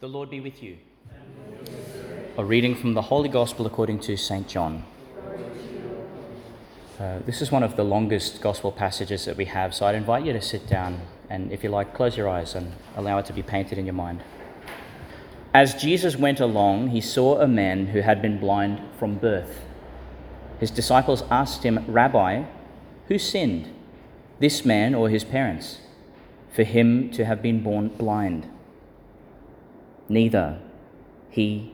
The Lord be with you. A reading from the Holy Gospel according to St. John. Uh, this is one of the longest Gospel passages that we have, so I'd invite you to sit down and, if you like, close your eyes and allow it to be painted in your mind. As Jesus went along, he saw a man who had been blind from birth. His disciples asked him, Rabbi, who sinned, this man or his parents, for him to have been born blind? Neither he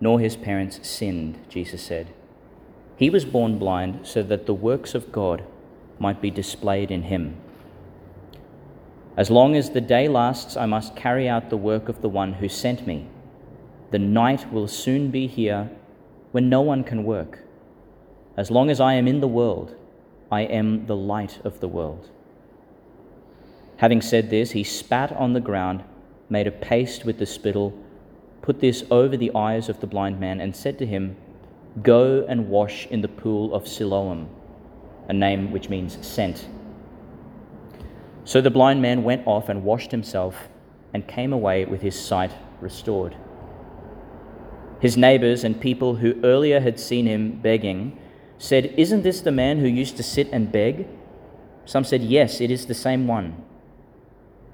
nor his parents sinned, Jesus said. He was born blind so that the works of God might be displayed in him. As long as the day lasts, I must carry out the work of the one who sent me. The night will soon be here when no one can work. As long as I am in the world, I am the light of the world. Having said this, he spat on the ground made a paste with the spittle, put this over the eyes of the blind man, and said to him, Go and wash in the pool of Siloam, a name which means sent. So the blind man went off and washed himself and came away with his sight restored. His neighbors and people who earlier had seen him begging said, Isn't this the man who used to sit and beg? Some said, Yes, it is the same one.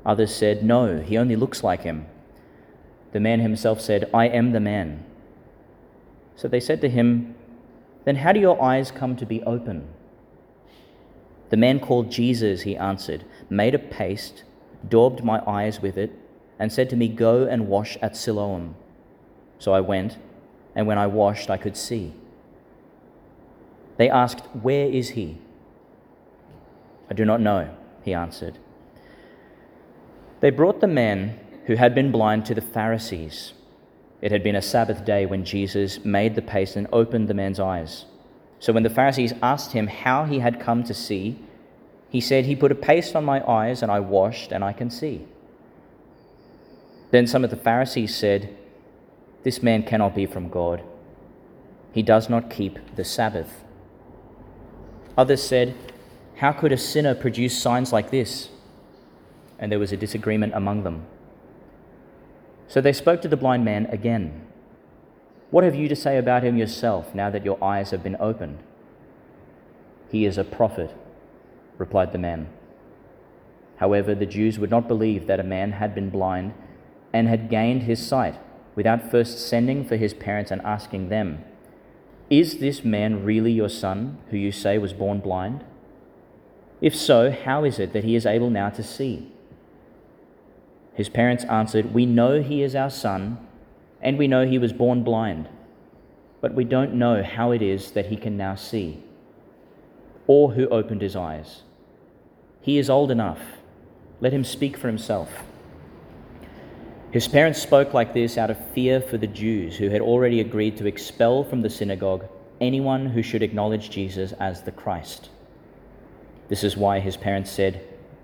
Others said, No, he only looks like him. The man himself said, I am the man. So they said to him, Then how do your eyes come to be open? The man called Jesus, he answered, made a paste, daubed my eyes with it, and said to me, Go and wash at Siloam. So I went, and when I washed, I could see. They asked, Where is he? I do not know, he answered. They brought the man who had been blind to the Pharisees. It had been a Sabbath day when Jesus made the paste and opened the man's eyes. So when the Pharisees asked him how he had come to see, he said, He put a paste on my eyes, and I washed, and I can see. Then some of the Pharisees said, This man cannot be from God. He does not keep the Sabbath. Others said, How could a sinner produce signs like this? and there was a disagreement among them. So they spoke to the blind man again. What have you to say about him yourself now that your eyes have been opened? He is a prophet, replied the man. However, the Jews would not believe that a man had been blind and had gained his sight without first sending for his parents and asking them, Is this man really your son, who you say was born blind? If so, how is it that he is able now to see? His parents answered, We know he is our son, and we know he was born blind, but we don't know how it is that he can now see, or who opened his eyes. He is old enough. Let him speak for himself. His parents spoke like this out of fear for the Jews, who had already agreed to expel from the synagogue anyone who should acknowledge Jesus as the Christ. This is why his parents said,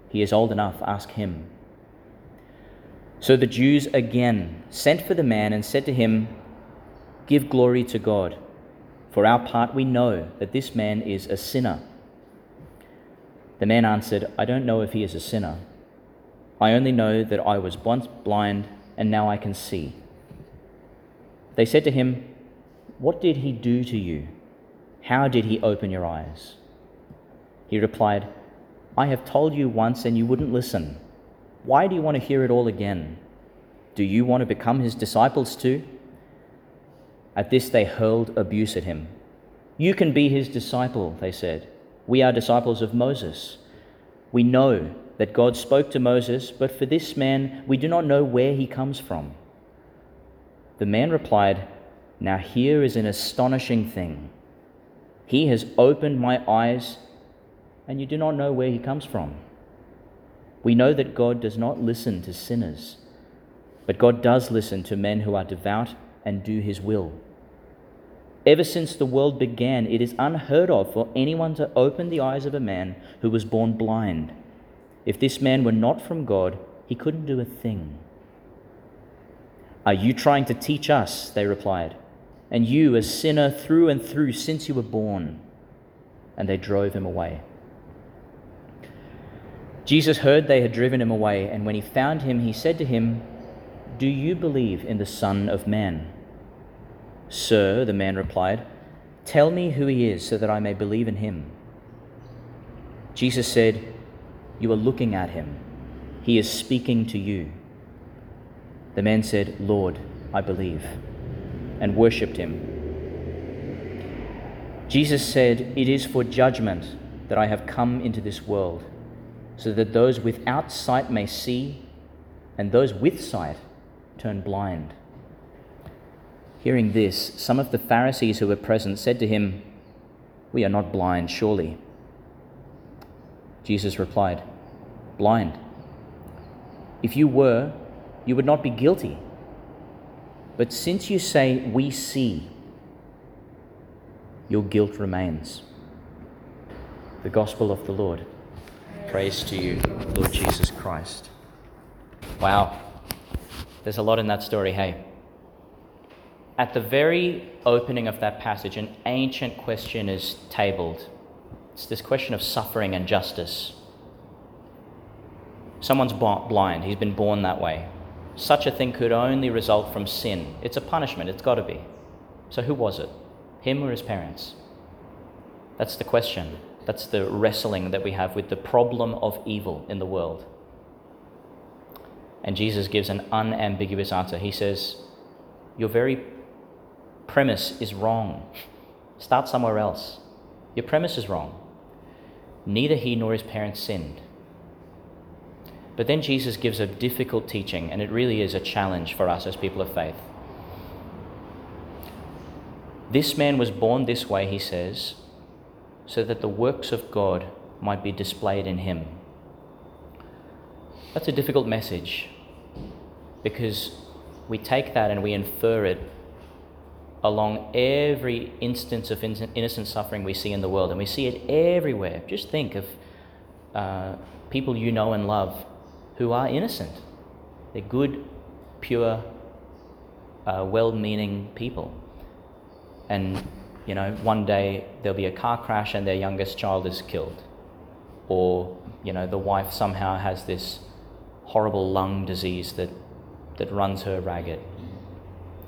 He is old enough, ask him. So the Jews again sent for the man and said to him, Give glory to God. For our part, we know that this man is a sinner. The man answered, I don't know if he is a sinner. I only know that I was once blind and now I can see. They said to him, What did he do to you? How did he open your eyes? He replied, I have told you once and you wouldn't listen. Why do you want to hear it all again? Do you want to become his disciples too? At this, they hurled abuse at him. You can be his disciple, they said. We are disciples of Moses. We know that God spoke to Moses, but for this man, we do not know where he comes from. The man replied, Now here is an astonishing thing. He has opened my eyes, and you do not know where he comes from. We know that God does not listen to sinners, but God does listen to men who are devout and do his will. Ever since the world began, it is unheard of for anyone to open the eyes of a man who was born blind. If this man were not from God, he couldn't do a thing. Are you trying to teach us? They replied. And you, a sinner through and through since you were born. And they drove him away. Jesus heard they had driven him away, and when he found him, he said to him, Do you believe in the Son of Man? Sir, the man replied, Tell me who he is so that I may believe in him. Jesus said, You are looking at him. He is speaking to you. The man said, Lord, I believe, and worshipped him. Jesus said, It is for judgment that I have come into this world, so that those without sight may see, and those with sight turn blind. Hearing this, some of the Pharisees who were present said to him, We are not blind, surely. Jesus replied, Blind. If you were, you would not be guilty. But since you say, We see, your guilt remains. The Gospel of the Lord. Praise to you, Lord Jesus Christ. Wow. There's a lot in that story, hey? At the very opening of that passage, an ancient question is tabled. It's this question of suffering and justice. Someone's blind, he's been born that way. Such a thing could only result from sin. It's a punishment, it's got to be. So, who was it? Him or his parents? That's the question. That's the wrestling that we have with the problem of evil in the world. And Jesus gives an unambiguous answer. He says, Your very premise is wrong. Start somewhere else. Your premise is wrong. Neither he nor his parents sinned. But then Jesus gives a difficult teaching, and it really is a challenge for us as people of faith. This man was born this way, he says, so that the works of God might be displayed in him. That's a difficult message because we take that and we infer it along every instance of innocent suffering we see in the world, and we see it everywhere. Just think of uh, people you know and love who are innocent. They're good, pure, uh, well meaning people. And, you know, one day there'll be a car crash and their youngest child is killed. Or, you know, the wife somehow has this horrible lung disease that, that runs her ragged.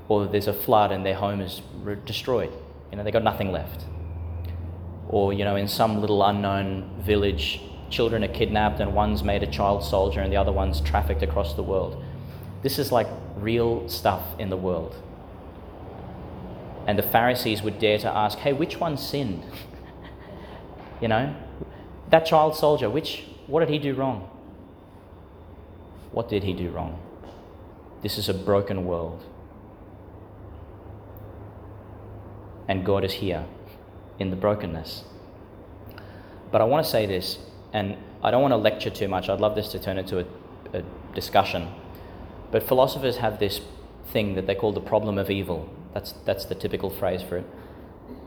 Or there's a flood and their home is re- destroyed. You know, they've got nothing left. Or, you know, in some little unknown village, children are kidnapped and one's made a child soldier and the other one's trafficked across the world. This is like real stuff in the world. And the Pharisees would dare to ask, hey, which one sinned? you know, that child soldier, which, what did he do wrong? What did he do wrong? This is a broken world. And God is here in the brokenness. But I want to say this and I don't want to lecture too much. I'd love this to turn into a, a discussion. But philosophers have this thing that they call the problem of evil. That's, that's the typical phrase for it.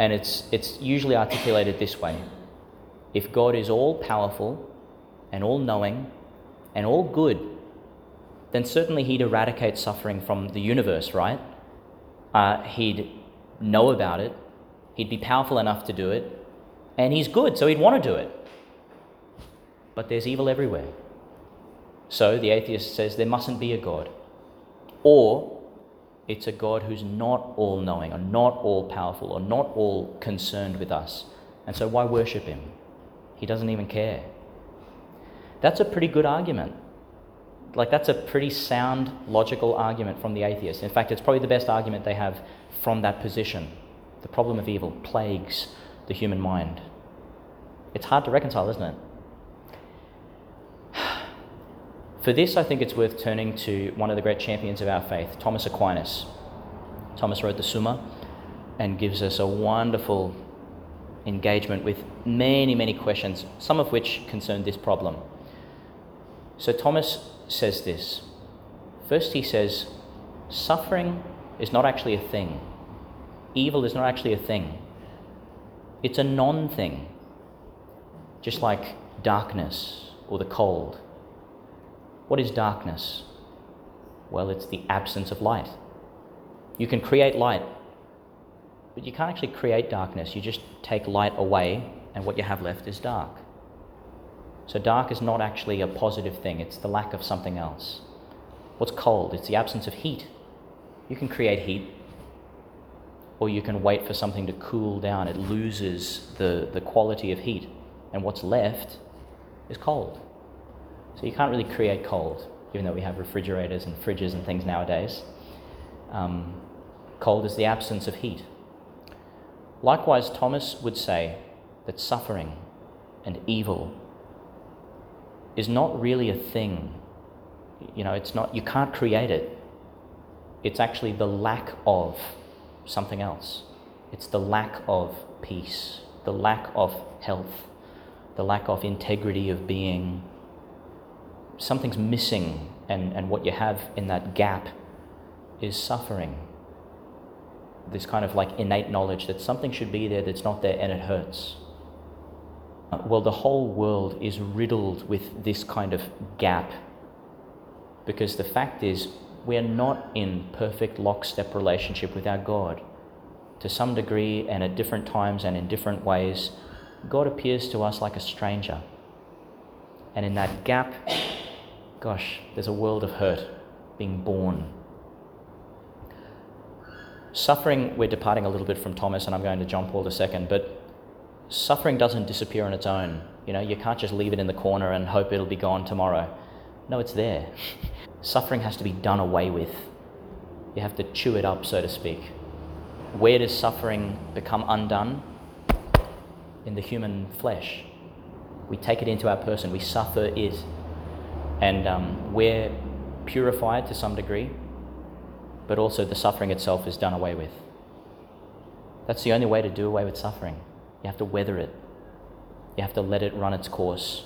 And it's, it's usually articulated this way If God is all powerful and all knowing and all good, then certainly He'd eradicate suffering from the universe, right? Uh, he'd know about it, He'd be powerful enough to do it, and He's good, so He'd want to do it but there's evil everywhere. So the atheist says there mustn't be a God. Or it's a God who's not all knowing, or not all powerful, or not all concerned with us. And so why worship him? He doesn't even care. That's a pretty good argument. Like, that's a pretty sound, logical argument from the atheist. In fact, it's probably the best argument they have from that position. The problem of evil plagues the human mind. It's hard to reconcile, isn't it? For this, I think it's worth turning to one of the great champions of our faith, Thomas Aquinas. Thomas wrote the Summa and gives us a wonderful engagement with many, many questions, some of which concern this problem. So Thomas says this. First, he says, suffering is not actually a thing, evil is not actually a thing, it's a non thing, just like darkness or the cold. What is darkness? Well, it's the absence of light. You can create light, but you can't actually create darkness. You just take light away, and what you have left is dark. So, dark is not actually a positive thing, it's the lack of something else. What's cold? It's the absence of heat. You can create heat, or you can wait for something to cool down. It loses the, the quality of heat, and what's left is cold. So you can't really create cold, even though we have refrigerators and fridges and things nowadays. Um, cold is the absence of heat. Likewise, Thomas would say that suffering and evil is not really a thing. You know, it's not, you can't create it. It's actually the lack of something else. It's the lack of peace, the lack of health, the lack of integrity of being. Something's missing, and, and what you have in that gap is suffering. This kind of like innate knowledge that something should be there that's not there and it hurts. Well, the whole world is riddled with this kind of gap because the fact is, we're not in perfect lockstep relationship with our God. To some degree, and at different times and in different ways, God appears to us like a stranger. And in that gap, gosh, there's a world of hurt being born. Suffering, we're departing a little bit from Thomas, and I'm going to John Paul II, but suffering doesn't disappear on its own. You know, you can't just leave it in the corner and hope it'll be gone tomorrow. No, it's there. suffering has to be done away with. You have to chew it up, so to speak. Where does suffering become undone? In the human flesh. We take it into our person, we suffer it. And um, we're purified to some degree, but also the suffering itself is done away with. That's the only way to do away with suffering. You have to weather it, you have to let it run its course.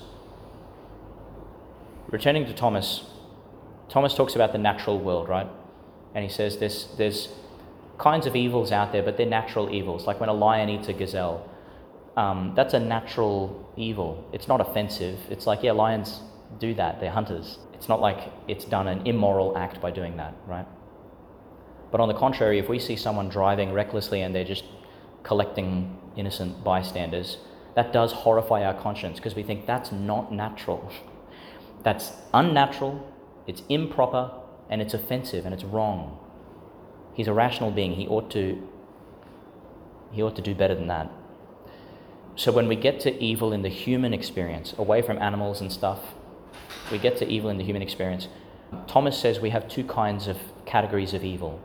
Returning to Thomas, Thomas talks about the natural world, right? And he says there's, there's kinds of evils out there, but they're natural evils. Like when a lion eats a gazelle, um, that's a natural evil. It's not offensive. It's like, yeah, lions do that, they're hunters. It's not like it's done an immoral act by doing that, right? But on the contrary, if we see someone driving recklessly and they're just collecting innocent bystanders, that does horrify our conscience because we think that's not natural. That's unnatural, it's improper, and it's offensive and it's wrong. He's a rational being. He ought to he ought to do better than that. So when we get to evil in the human experience, away from animals and stuff, we get to evil in the human experience. Thomas says we have two kinds of categories of evil.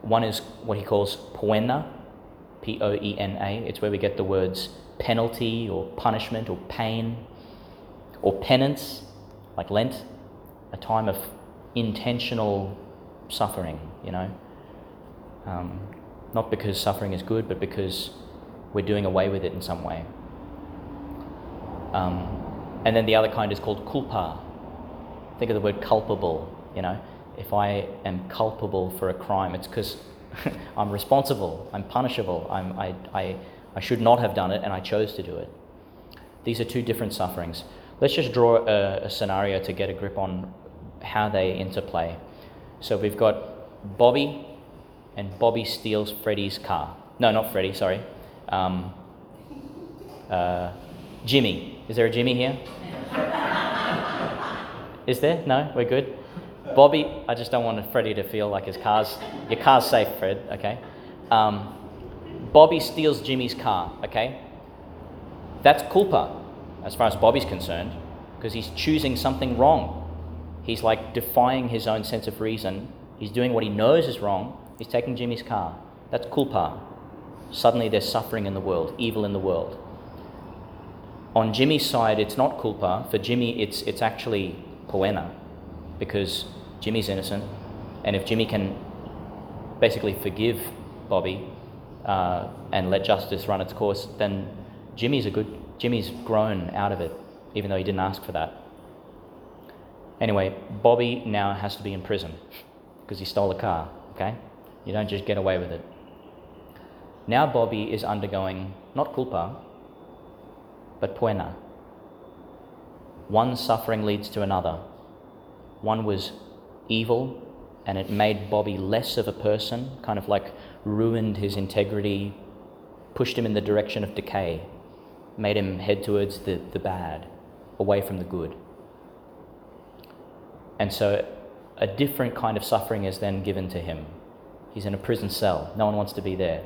One is what he calls poena, P O E N A. It's where we get the words penalty or punishment or pain or penance, like Lent, a time of intentional suffering, you know. Um, not because suffering is good, but because we're doing away with it in some way. Um, and then the other kind is called culpa. Think of the word culpable, you know. If I am culpable for a crime, it's because I'm responsible, I'm punishable, I'm, I, I, I should not have done it and I chose to do it. These are two different sufferings. Let's just draw a, a scenario to get a grip on how they interplay. So we've got Bobby, and Bobby steals Freddie's car. No, not Freddie, sorry. Um, uh, Jimmy. Is there a Jimmy here? Is there? No? We're good? Bobby, I just don't want Freddie to feel like his car's, your car's safe, Fred, okay? Um, Bobby steals Jimmy's car, okay? That's culpa, as far as Bobby's concerned, because he's choosing something wrong. He's like defying his own sense of reason. He's doing what he knows is wrong. He's taking Jimmy's car. That's culpa. Suddenly there's suffering in the world, evil in the world. On Jimmy's side, it's not culpa. For Jimmy, it's, it's actually poena, because Jimmy's innocent, and if Jimmy can basically forgive Bobby uh, and let justice run its course, then Jimmy's a good. Jimmy's grown out of it, even though he didn't ask for that. Anyway, Bobby now has to be in prison because he stole a car. Okay, you don't just get away with it. Now Bobby is undergoing not culpa, but poena. One suffering leads to another. One was evil and it made Bobby less of a person, kind of like ruined his integrity, pushed him in the direction of decay, made him head towards the, the bad, away from the good. And so a different kind of suffering is then given to him. He's in a prison cell, no one wants to be there.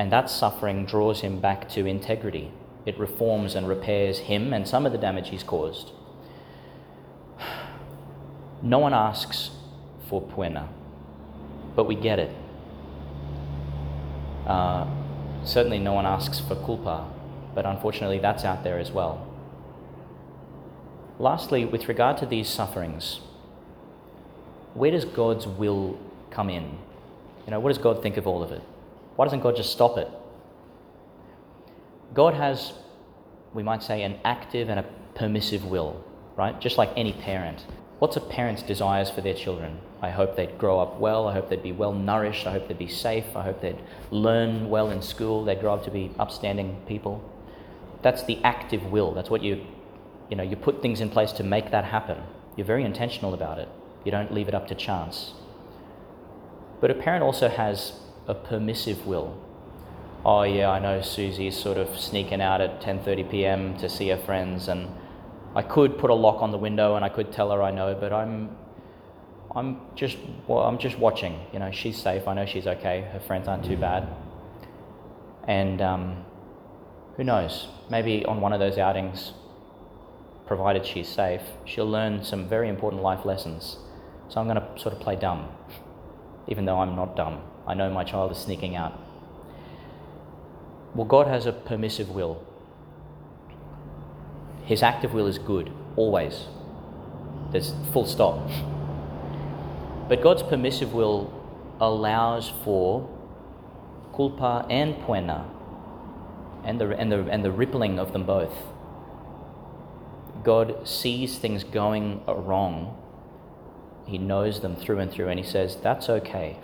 And that suffering draws him back to integrity. It reforms and repairs him and some of the damage he's caused. No one asks for poena, but we get it. Uh, certainly, no one asks for culpa, but unfortunately, that's out there as well. Lastly, with regard to these sufferings, where does God's will come in? You know, what does God think of all of it? Why doesn't God just stop it? God has, we might say, an active and a permissive will, right? Just like any parent. What's a parent's desires for their children? I hope they'd grow up well. I hope they'd be well nourished. I hope they'd be safe. I hope they'd learn well in school. They'd grow up to be upstanding people. That's the active will. That's what you, you know, you put things in place to make that happen. You're very intentional about it. You don't leave it up to chance. But a parent also has a permissive will. Oh yeah, I know Susie's sort of sneaking out at 10:30 p.m. to see her friends and I could put a lock on the window and I could tell her I know, but I'm I'm just well, I'm just watching. You know, she's safe. I know she's okay. Her friends aren't too bad. And um, who knows? Maybe on one of those outings, provided she's safe, she'll learn some very important life lessons. So I'm going to sort of play dumb, even though I'm not dumb. I know my child is sneaking out. Well, God has a permissive will. His active will is good, always. There's full stop. But God's permissive will allows for culpa and poena and the, and, the, and the rippling of them both. God sees things going wrong. He knows them through and through, and He says, That's okay.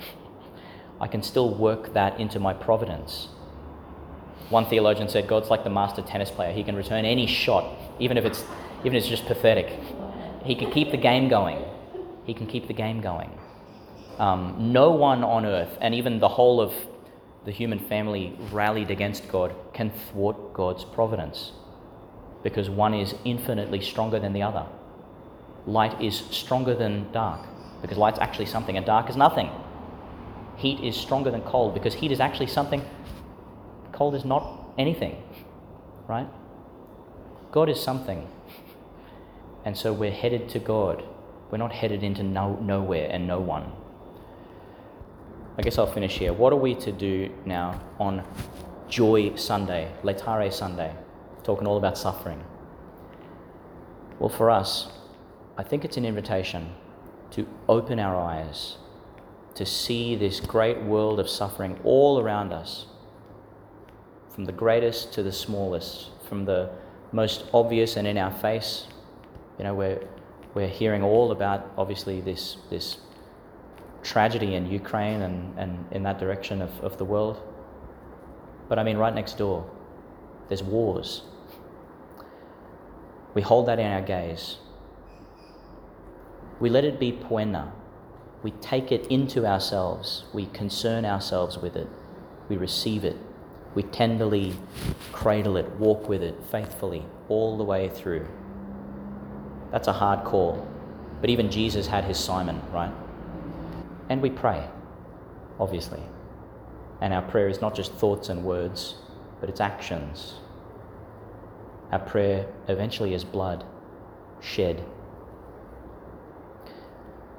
I can still work that into my providence. One theologian said, God's like the master tennis player. He can return any shot even if it's even if it's just pathetic. He can keep the game going. He can keep the game going. Um, no one on earth, and even the whole of the human family rallied against God, can thwart God's providence because one is infinitely stronger than the other. Light is stronger than dark because light's actually something and dark is nothing. Heat is stronger than cold because heat is actually something, cold is not anything, right? God is something. And so we're headed to God. We're not headed into no, nowhere and no one. I guess I'll finish here. What are we to do now on Joy Sunday, Laetare Sunday, talking all about suffering? Well, for us, I think it's an invitation to open our eyes to see this great world of suffering all around us, from the greatest to the smallest, from the most obvious and in our face. You know, we're, we're hearing all about, obviously, this, this tragedy in Ukraine and, and in that direction of, of the world. But I mean, right next door, there's wars. We hold that in our gaze. We let it be poena. We take it into ourselves. We concern ourselves with it. We receive it. We tenderly cradle it, walk with it faithfully all the way through. That's a hard call. But even Jesus had his Simon, right? And we pray, obviously. And our prayer is not just thoughts and words, but it's actions. Our prayer eventually is blood shed.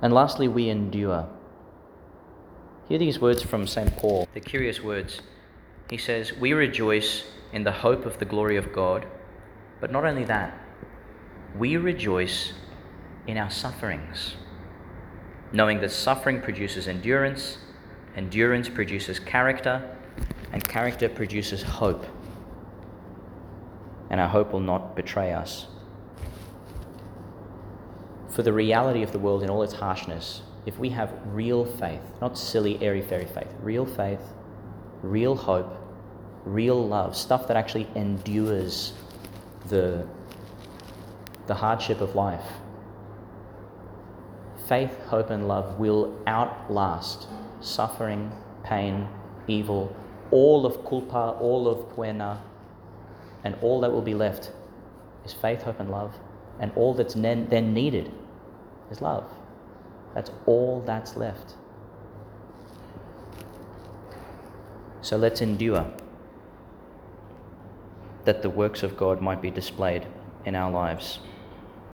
And lastly, we endure. Hear these words from St. Paul, the curious words. He says, We rejoice in the hope of the glory of God, but not only that, we rejoice in our sufferings, knowing that suffering produces endurance, endurance produces character, and character produces hope. And our hope will not betray us. For the reality of the world in all its harshness, if we have real faith, not silly, airy fairy faith, real faith, real hope, real love, stuff that actually endures the, the hardship of life. Faith, hope, and love will outlast suffering, pain, evil, all of culpa, all of poena, and all that will be left is faith, hope, and love. And all that's then needed is love. That's all that's left. So let's endure that the works of God might be displayed in our lives.